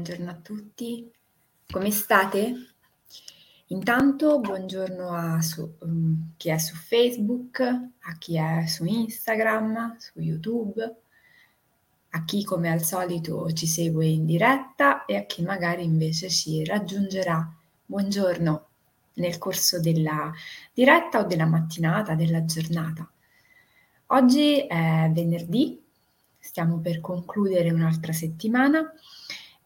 buongiorno a tutti, come state? Intanto buongiorno a su, um, chi è su Facebook, a chi è su Instagram, su YouTube, a chi come al solito ci segue in diretta e a chi magari invece ci raggiungerà. Buongiorno nel corso della diretta o della mattinata, della giornata. Oggi è venerdì, stiamo per concludere un'altra settimana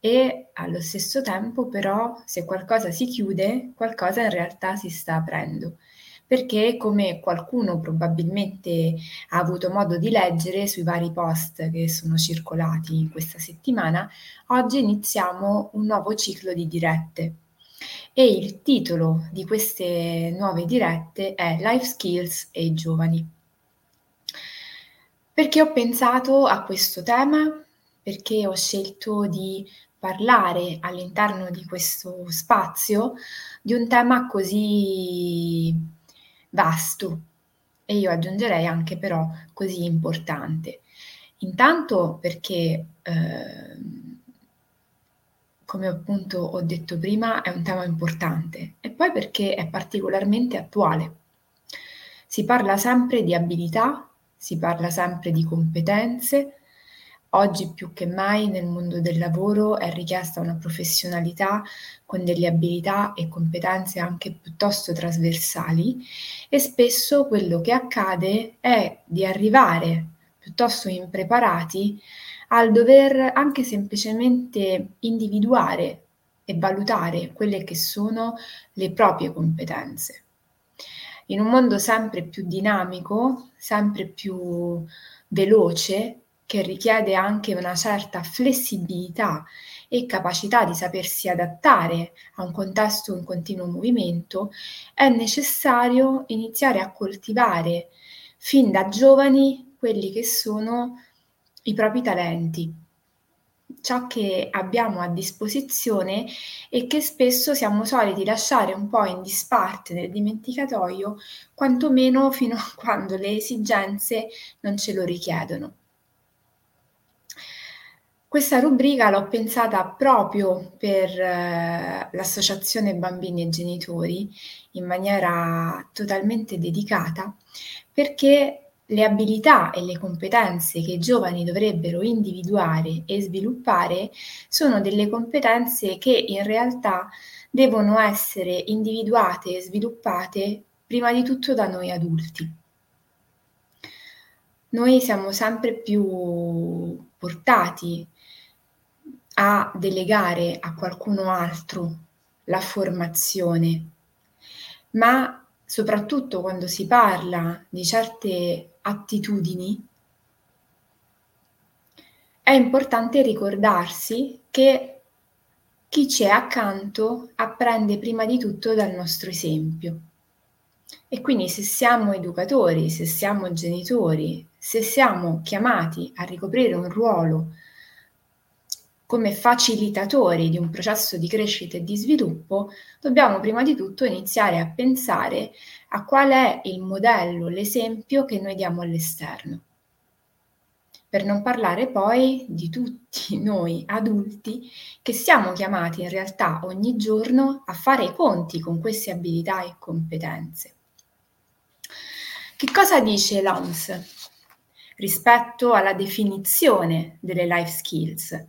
e allo stesso tempo però se qualcosa si chiude, qualcosa in realtà si sta aprendo. Perché come qualcuno probabilmente ha avuto modo di leggere sui vari post che sono circolati questa settimana, oggi iniziamo un nuovo ciclo di dirette. E il titolo di queste nuove dirette è Life Skills e i giovani. Perché ho pensato a questo tema? Perché ho scelto di parlare all'interno di questo spazio di un tema così vasto e io aggiungerei anche però così importante. Intanto perché, eh, come appunto ho detto prima, è un tema importante e poi perché è particolarmente attuale. Si parla sempre di abilità, si parla sempre di competenze, Oggi più che mai nel mondo del lavoro è richiesta una professionalità con delle abilità e competenze anche piuttosto trasversali e spesso quello che accade è di arrivare piuttosto impreparati al dover anche semplicemente individuare e valutare quelle che sono le proprie competenze. In un mondo sempre più dinamico, sempre più veloce, che richiede anche una certa flessibilità e capacità di sapersi adattare a un contesto in continuo movimento, è necessario iniziare a coltivare fin da giovani quelli che sono i propri talenti, ciò che abbiamo a disposizione e che spesso siamo soliti lasciare un po' in disparte nel dimenticatoio, quantomeno fino a quando le esigenze non ce lo richiedono. Questa rubrica l'ho pensata proprio per eh, l'associazione bambini e genitori in maniera totalmente dedicata perché le abilità e le competenze che i giovani dovrebbero individuare e sviluppare sono delle competenze che in realtà devono essere individuate e sviluppate prima di tutto da noi adulti. Noi siamo sempre più portati a delegare a qualcuno altro la formazione, ma soprattutto quando si parla di certe attitudini, è importante ricordarsi che chi c'è accanto apprende prima di tutto dal nostro esempio. E quindi se siamo educatori, se siamo genitori, se siamo chiamati a ricoprire un ruolo come facilitatori di un processo di crescita e di sviluppo, dobbiamo prima di tutto iniziare a pensare a qual è il modello, l'esempio che noi diamo all'esterno. Per non parlare poi di tutti noi adulti che siamo chiamati in realtà ogni giorno a fare i conti con queste abilità e competenze. Che cosa dice l'OMS rispetto alla definizione delle life skills?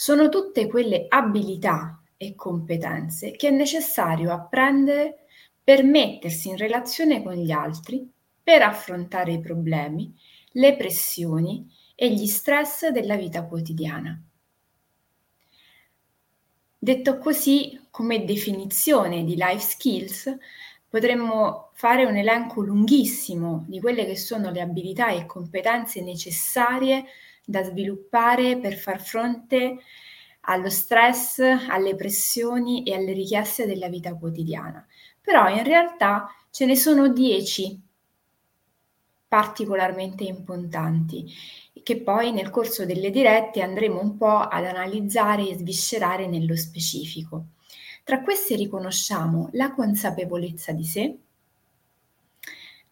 Sono tutte quelle abilità e competenze che è necessario apprendere per mettersi in relazione con gli altri, per affrontare i problemi, le pressioni e gli stress della vita quotidiana. Detto così, come definizione di life skills, potremmo fare un elenco lunghissimo di quelle che sono le abilità e competenze necessarie da sviluppare per far fronte allo stress, alle pressioni e alle richieste della vita quotidiana. Però in realtà ce ne sono dieci particolarmente importanti che poi nel corso delle dirette andremo un po' ad analizzare e sviscerare nello specifico. Tra queste riconosciamo la consapevolezza di sé,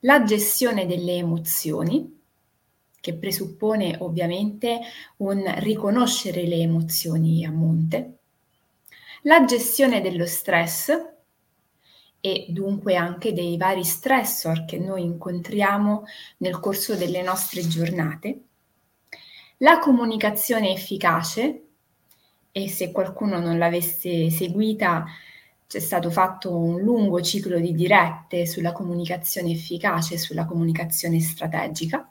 la gestione delle emozioni, che presuppone ovviamente un riconoscere le emozioni a monte, la gestione dello stress e dunque anche dei vari stressor che noi incontriamo nel corso delle nostre giornate, la comunicazione efficace, e se qualcuno non l'avesse seguita, c'è stato fatto un lungo ciclo di dirette sulla comunicazione efficace e sulla comunicazione strategica,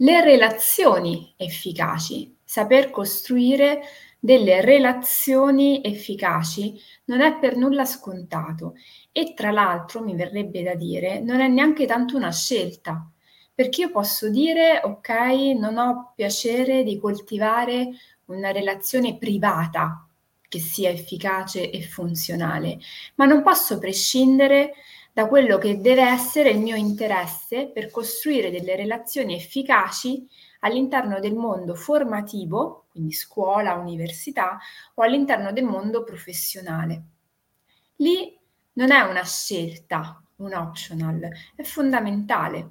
le relazioni efficaci, saper costruire delle relazioni efficaci non è per nulla scontato. E tra l'altro mi verrebbe da dire non è neanche tanto una scelta, perché io posso dire ok, non ho piacere di coltivare una relazione privata che sia efficace e funzionale, ma non posso prescindere da quello che deve essere il mio interesse per costruire delle relazioni efficaci all'interno del mondo formativo, quindi scuola, università, o all'interno del mondo professionale. Lì non è una scelta, un optional, è fondamentale,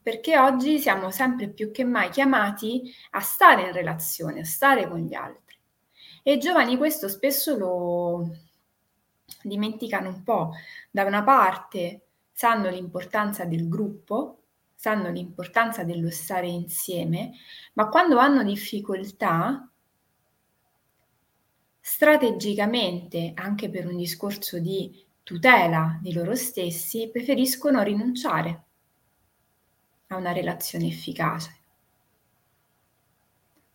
perché oggi siamo sempre più che mai chiamati a stare in relazione, a stare con gli altri. E i giovani questo spesso lo dimenticano un po'. Da una parte sanno l'importanza del gruppo, sanno l'importanza dello stare insieme, ma quando hanno difficoltà, strategicamente, anche per un discorso di tutela di loro stessi, preferiscono rinunciare a una relazione efficace.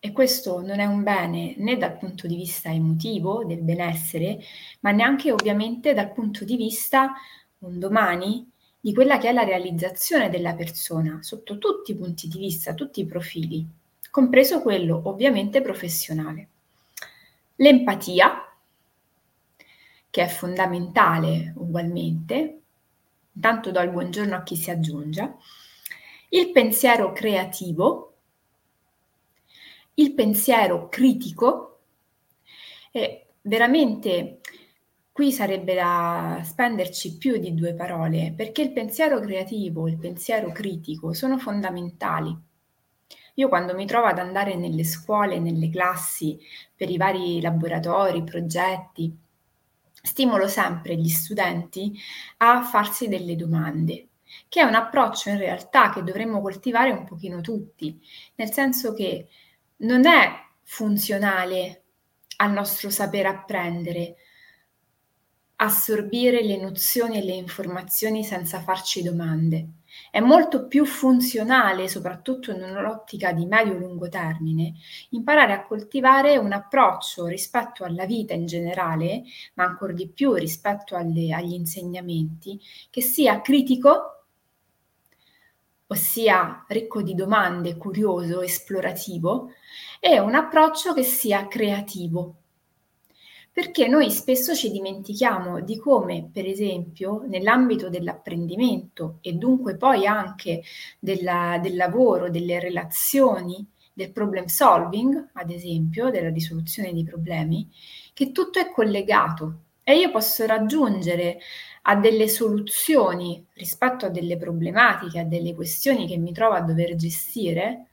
E questo non è un bene né dal punto di vista emotivo, del benessere, ma neanche ovviamente dal punto di vista, un domani, di quella che è la realizzazione della persona sotto tutti i punti di vista, tutti i profili, compreso quello ovviamente professionale. L'empatia, che è fondamentale ugualmente, intanto do il buongiorno a chi si aggiunge, il pensiero creativo, il pensiero critico, e veramente Qui sarebbe da spenderci più di due parole, perché il pensiero creativo, il pensiero critico sono fondamentali. Io quando mi trovo ad andare nelle scuole, nelle classi, per i vari laboratori, progetti, stimolo sempre gli studenti a farsi delle domande, che è un approccio in realtà che dovremmo coltivare un pochino tutti, nel senso che non è funzionale al nostro saper apprendere assorbire le nozioni e le informazioni senza farci domande. È molto più funzionale, soprattutto in un'ottica di medio-lungo termine, imparare a coltivare un approccio rispetto alla vita in generale, ma ancora di più rispetto alle, agli insegnamenti, che sia critico, ossia ricco di domande, curioso, esplorativo, e un approccio che sia creativo, perché noi spesso ci dimentichiamo di come, per esempio, nell'ambito dell'apprendimento e dunque poi anche della, del lavoro, delle relazioni, del problem solving, ad esempio, della risoluzione dei problemi, che tutto è collegato. E io posso raggiungere a delle soluzioni rispetto a delle problematiche, a delle questioni che mi trovo a dover gestire,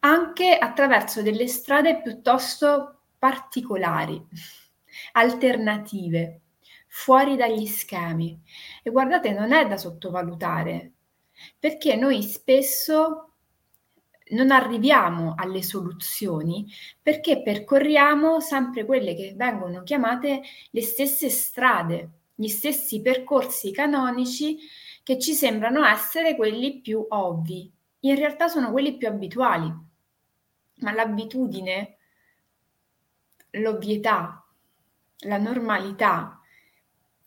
anche attraverso delle strade piuttosto particolari alternative, fuori dagli schemi. E guardate, non è da sottovalutare, perché noi spesso non arriviamo alle soluzioni perché percorriamo sempre quelle che vengono chiamate le stesse strade, gli stessi percorsi canonici che ci sembrano essere quelli più ovvi. In realtà sono quelli più abituali, ma l'abitudine, l'ovvietà, la normalità,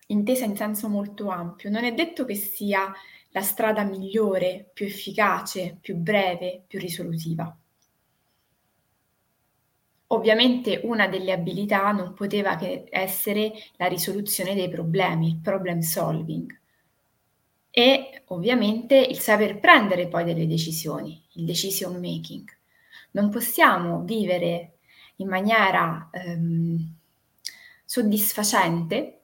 intesa in senso molto ampio, non è detto che sia la strada migliore, più efficace, più breve, più risolutiva. Ovviamente una delle abilità non poteva che essere la risoluzione dei problemi, il problem solving e ovviamente il saper prendere poi delle decisioni, il decision making. Non possiamo vivere in maniera ehm, soddisfacente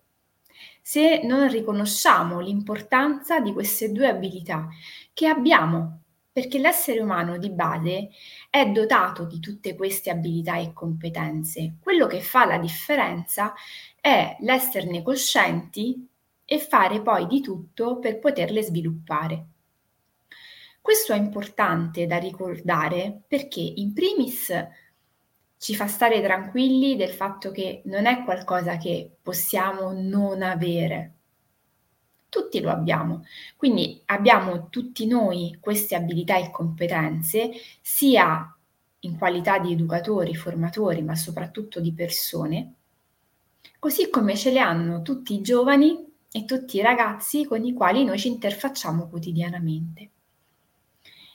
se non riconosciamo l'importanza di queste due abilità che abbiamo Perché l'essere umano di base è dotato di tutte queste abilità e competenze. Quello che fa la differenza è l'esserne coscienti e fare poi di tutto per poterle sviluppare. Questo è importante da ricordare perché in primis ci fa stare tranquilli del fatto che non è qualcosa che possiamo non avere. Tutti lo abbiamo, quindi abbiamo tutti noi queste abilità e competenze, sia in qualità di educatori, formatori, ma soprattutto di persone, così come ce le hanno tutti i giovani e tutti i ragazzi con i quali noi ci interfacciamo quotidianamente.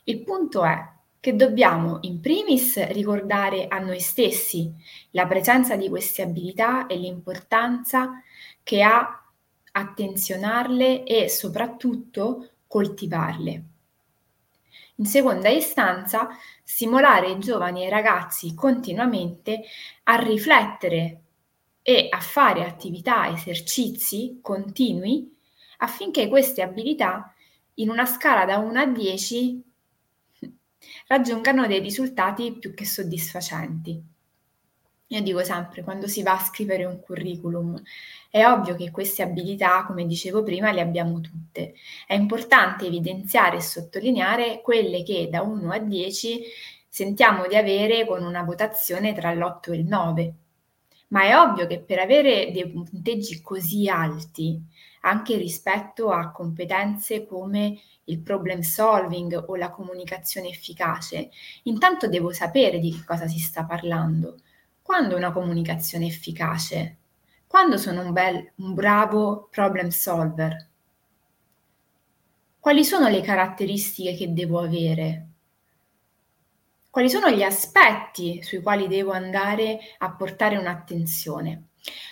Il punto è che dobbiamo in primis ricordare a noi stessi la presenza di queste abilità e l'importanza che ha attenzionarle e soprattutto coltivarle. In seconda istanza, stimolare i giovani e i ragazzi continuamente a riflettere e a fare attività, esercizi continui affinché queste abilità in una scala da 1 a 10 raggiungano dei risultati più che soddisfacenti. Io dico sempre, quando si va a scrivere un curriculum, è ovvio che queste abilità, come dicevo prima, le abbiamo tutte. È importante evidenziare e sottolineare quelle che da 1 a 10 sentiamo di avere con una votazione tra l'8 e il 9. Ma è ovvio che per avere dei punteggi così alti, anche rispetto a competenze come il problem solving o la comunicazione efficace, intanto devo sapere di che cosa si sta parlando. Quando una comunicazione efficace? Quando sono un, bel, un bravo problem solver? Quali sono le caratteristiche che devo avere? Quali sono gli aspetti sui quali devo andare a portare un'attenzione?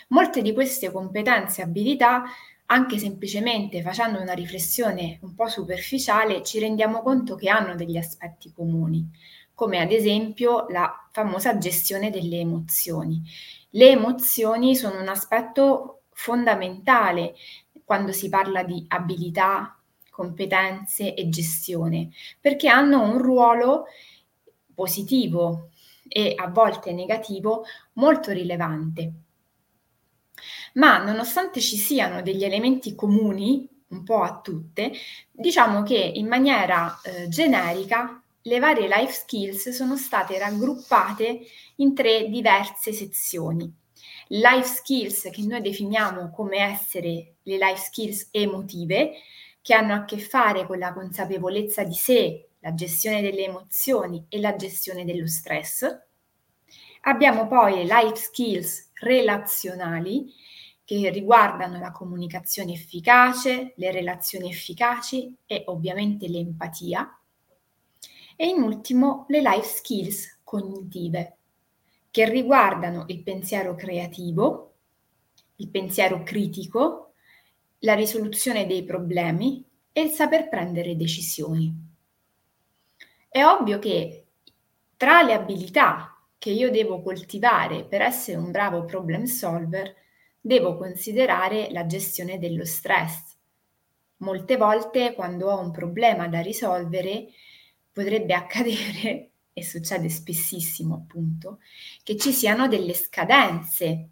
Molte di queste competenze e abilità anche semplicemente facendo una riflessione un po' superficiale, ci rendiamo conto che hanno degli aspetti comuni, come ad esempio la famosa gestione delle emozioni. Le emozioni sono un aspetto fondamentale quando si parla di abilità, competenze e gestione, perché hanno un ruolo positivo e a volte negativo molto rilevante. Ma nonostante ci siano degli elementi comuni un po' a tutte, diciamo che in maniera eh, generica le varie life skills sono state raggruppate in tre diverse sezioni. Life skills che noi definiamo come essere le life skills emotive, che hanno a che fare con la consapevolezza di sé, la gestione delle emozioni e la gestione dello stress. Abbiamo poi le life skills relazionali, che riguardano la comunicazione efficace, le relazioni efficaci e ovviamente l'empatia. E in ultimo le life skills cognitive, che riguardano il pensiero creativo, il pensiero critico, la risoluzione dei problemi e il saper prendere decisioni. È ovvio che tra le abilità che io devo coltivare per essere un bravo problem solver devo considerare la gestione dello stress. Molte volte quando ho un problema da risolvere potrebbe accadere, e succede spessissimo appunto, che ci siano delle scadenze,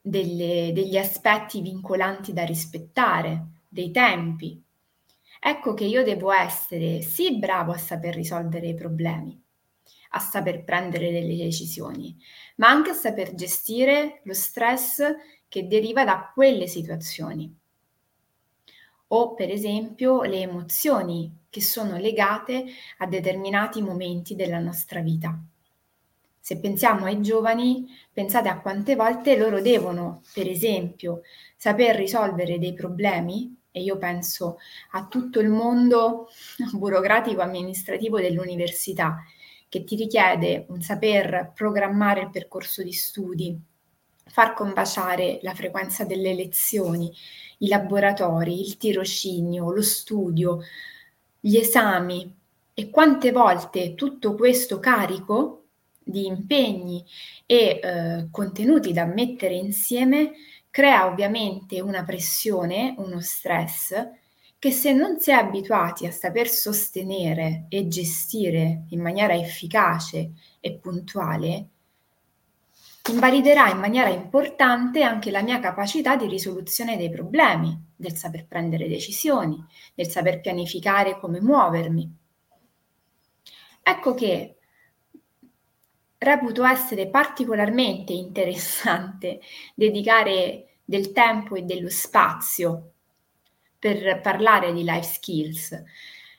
delle, degli aspetti vincolanti da rispettare, dei tempi. Ecco che io devo essere sì bravo a saper risolvere i problemi, a saper prendere delle decisioni, ma anche a saper gestire lo stress che deriva da quelle situazioni. O per esempio le emozioni che sono legate a determinati momenti della nostra vita. Se pensiamo ai giovani, pensate a quante volte loro devono, per esempio, saper risolvere dei problemi, e io penso a tutto il mondo burocratico amministrativo dell'università, che ti richiede un saper programmare il percorso di studi, far combaciare la frequenza delle lezioni, i laboratori, il tirocinio, lo studio, gli esami. E quante volte tutto questo carico di impegni e eh, contenuti da mettere insieme crea ovviamente una pressione, uno stress che se non si è abituati a saper sostenere e gestire in maniera efficace e puntuale, invaliderà in maniera importante anche la mia capacità di risoluzione dei problemi, del saper prendere decisioni, del saper pianificare come muovermi. Ecco che reputo essere particolarmente interessante dedicare del tempo e dello spazio per parlare di life skills,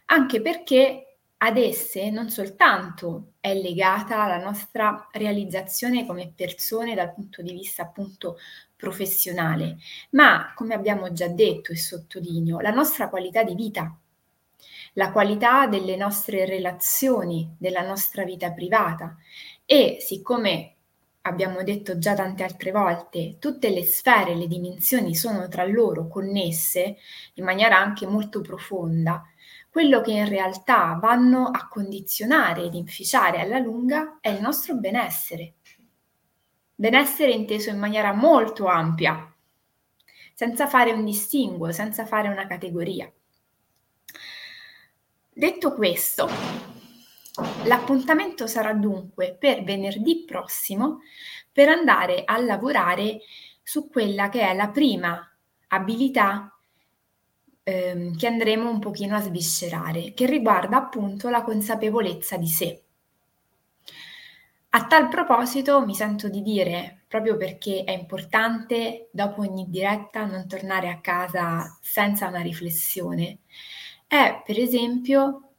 anche perché ad esse non soltanto è legata la nostra realizzazione come persone dal punto di vista appunto professionale, ma come abbiamo già detto e sottolineo, la nostra qualità di vita, la qualità delle nostre relazioni, della nostra vita privata. E siccome abbiamo detto già tante altre volte, tutte le sfere, le dimensioni sono tra loro connesse in maniera anche molto profonda, quello che in realtà vanno a condizionare ed inficiare alla lunga è il nostro benessere. Benessere inteso in maniera molto ampia, senza fare un distinguo, senza fare una categoria. Detto questo, l'appuntamento sarà dunque per venerdì prossimo per andare a lavorare su quella che è la prima abilità ehm, che andremo un pochino a sviscerare, che riguarda appunto la consapevolezza di sé. A tal proposito mi sento di dire, proprio perché è importante dopo ogni diretta non tornare a casa senza una riflessione, è per esempio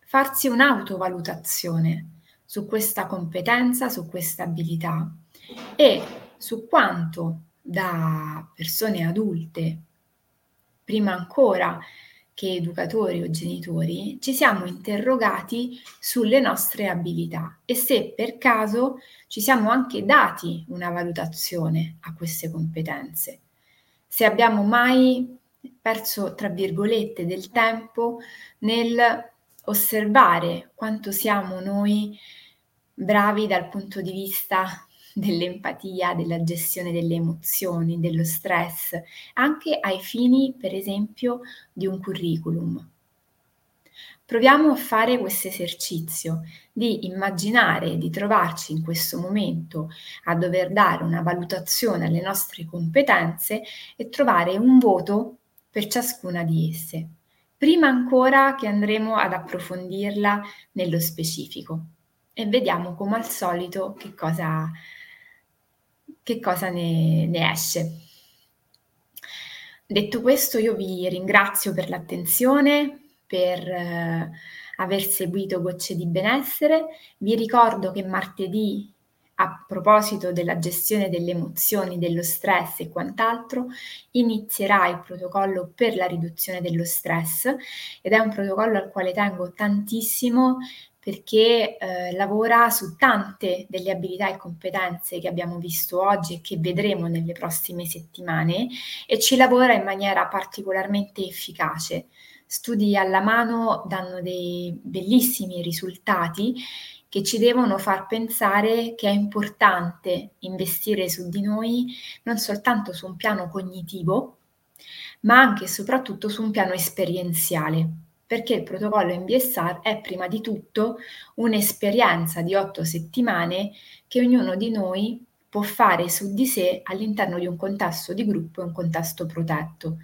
farsi un'autovalutazione su questa competenza, su questa abilità e su quanto da persone adulte prima ancora che educatori o genitori, ci siamo interrogati sulle nostre abilità e se per caso ci siamo anche dati una valutazione a queste competenze. Se abbiamo mai perso, tra virgolette, del tempo nel osservare quanto siamo noi bravi dal punto di vista dell'empatia, della gestione delle emozioni, dello stress, anche ai fini, per esempio, di un curriculum. Proviamo a fare questo esercizio di immaginare di trovarci in questo momento a dover dare una valutazione alle nostre competenze e trovare un voto per ciascuna di esse, prima ancora che andremo ad approfondirla nello specifico. E vediamo come al solito che cosa che cosa ne, ne esce. Detto questo, io vi ringrazio per l'attenzione, per eh, aver seguito Gocce di Benessere. Vi ricordo che martedì, a proposito della gestione delle emozioni, dello stress e quant'altro, inizierà il protocollo per la riduzione dello stress ed è un protocollo al quale tengo tantissimo perché eh, lavora su tante delle abilità e competenze che abbiamo visto oggi e che vedremo nelle prossime settimane e ci lavora in maniera particolarmente efficace. Studi alla mano danno dei bellissimi risultati che ci devono far pensare che è importante investire su di noi non soltanto su un piano cognitivo, ma anche e soprattutto su un piano esperienziale perché il protocollo MBSR è prima di tutto un'esperienza di otto settimane che ognuno di noi può fare su di sé all'interno di un contesto di gruppo e un contesto protetto.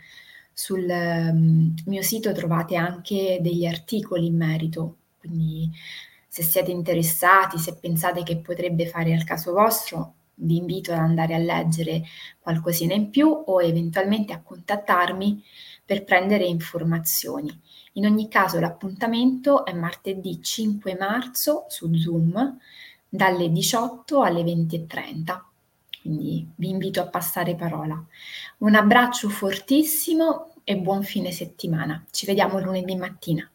Sul um, mio sito trovate anche degli articoli in merito, quindi se siete interessati, se pensate che potrebbe fare al caso vostro, vi invito ad andare a leggere qualcosina in più o eventualmente a contattarmi per prendere informazioni. In ogni caso l'appuntamento è martedì 5 marzo su Zoom dalle 18 alle 20.30. Quindi vi invito a passare parola. Un abbraccio fortissimo e buon fine settimana. Ci vediamo lunedì mattina.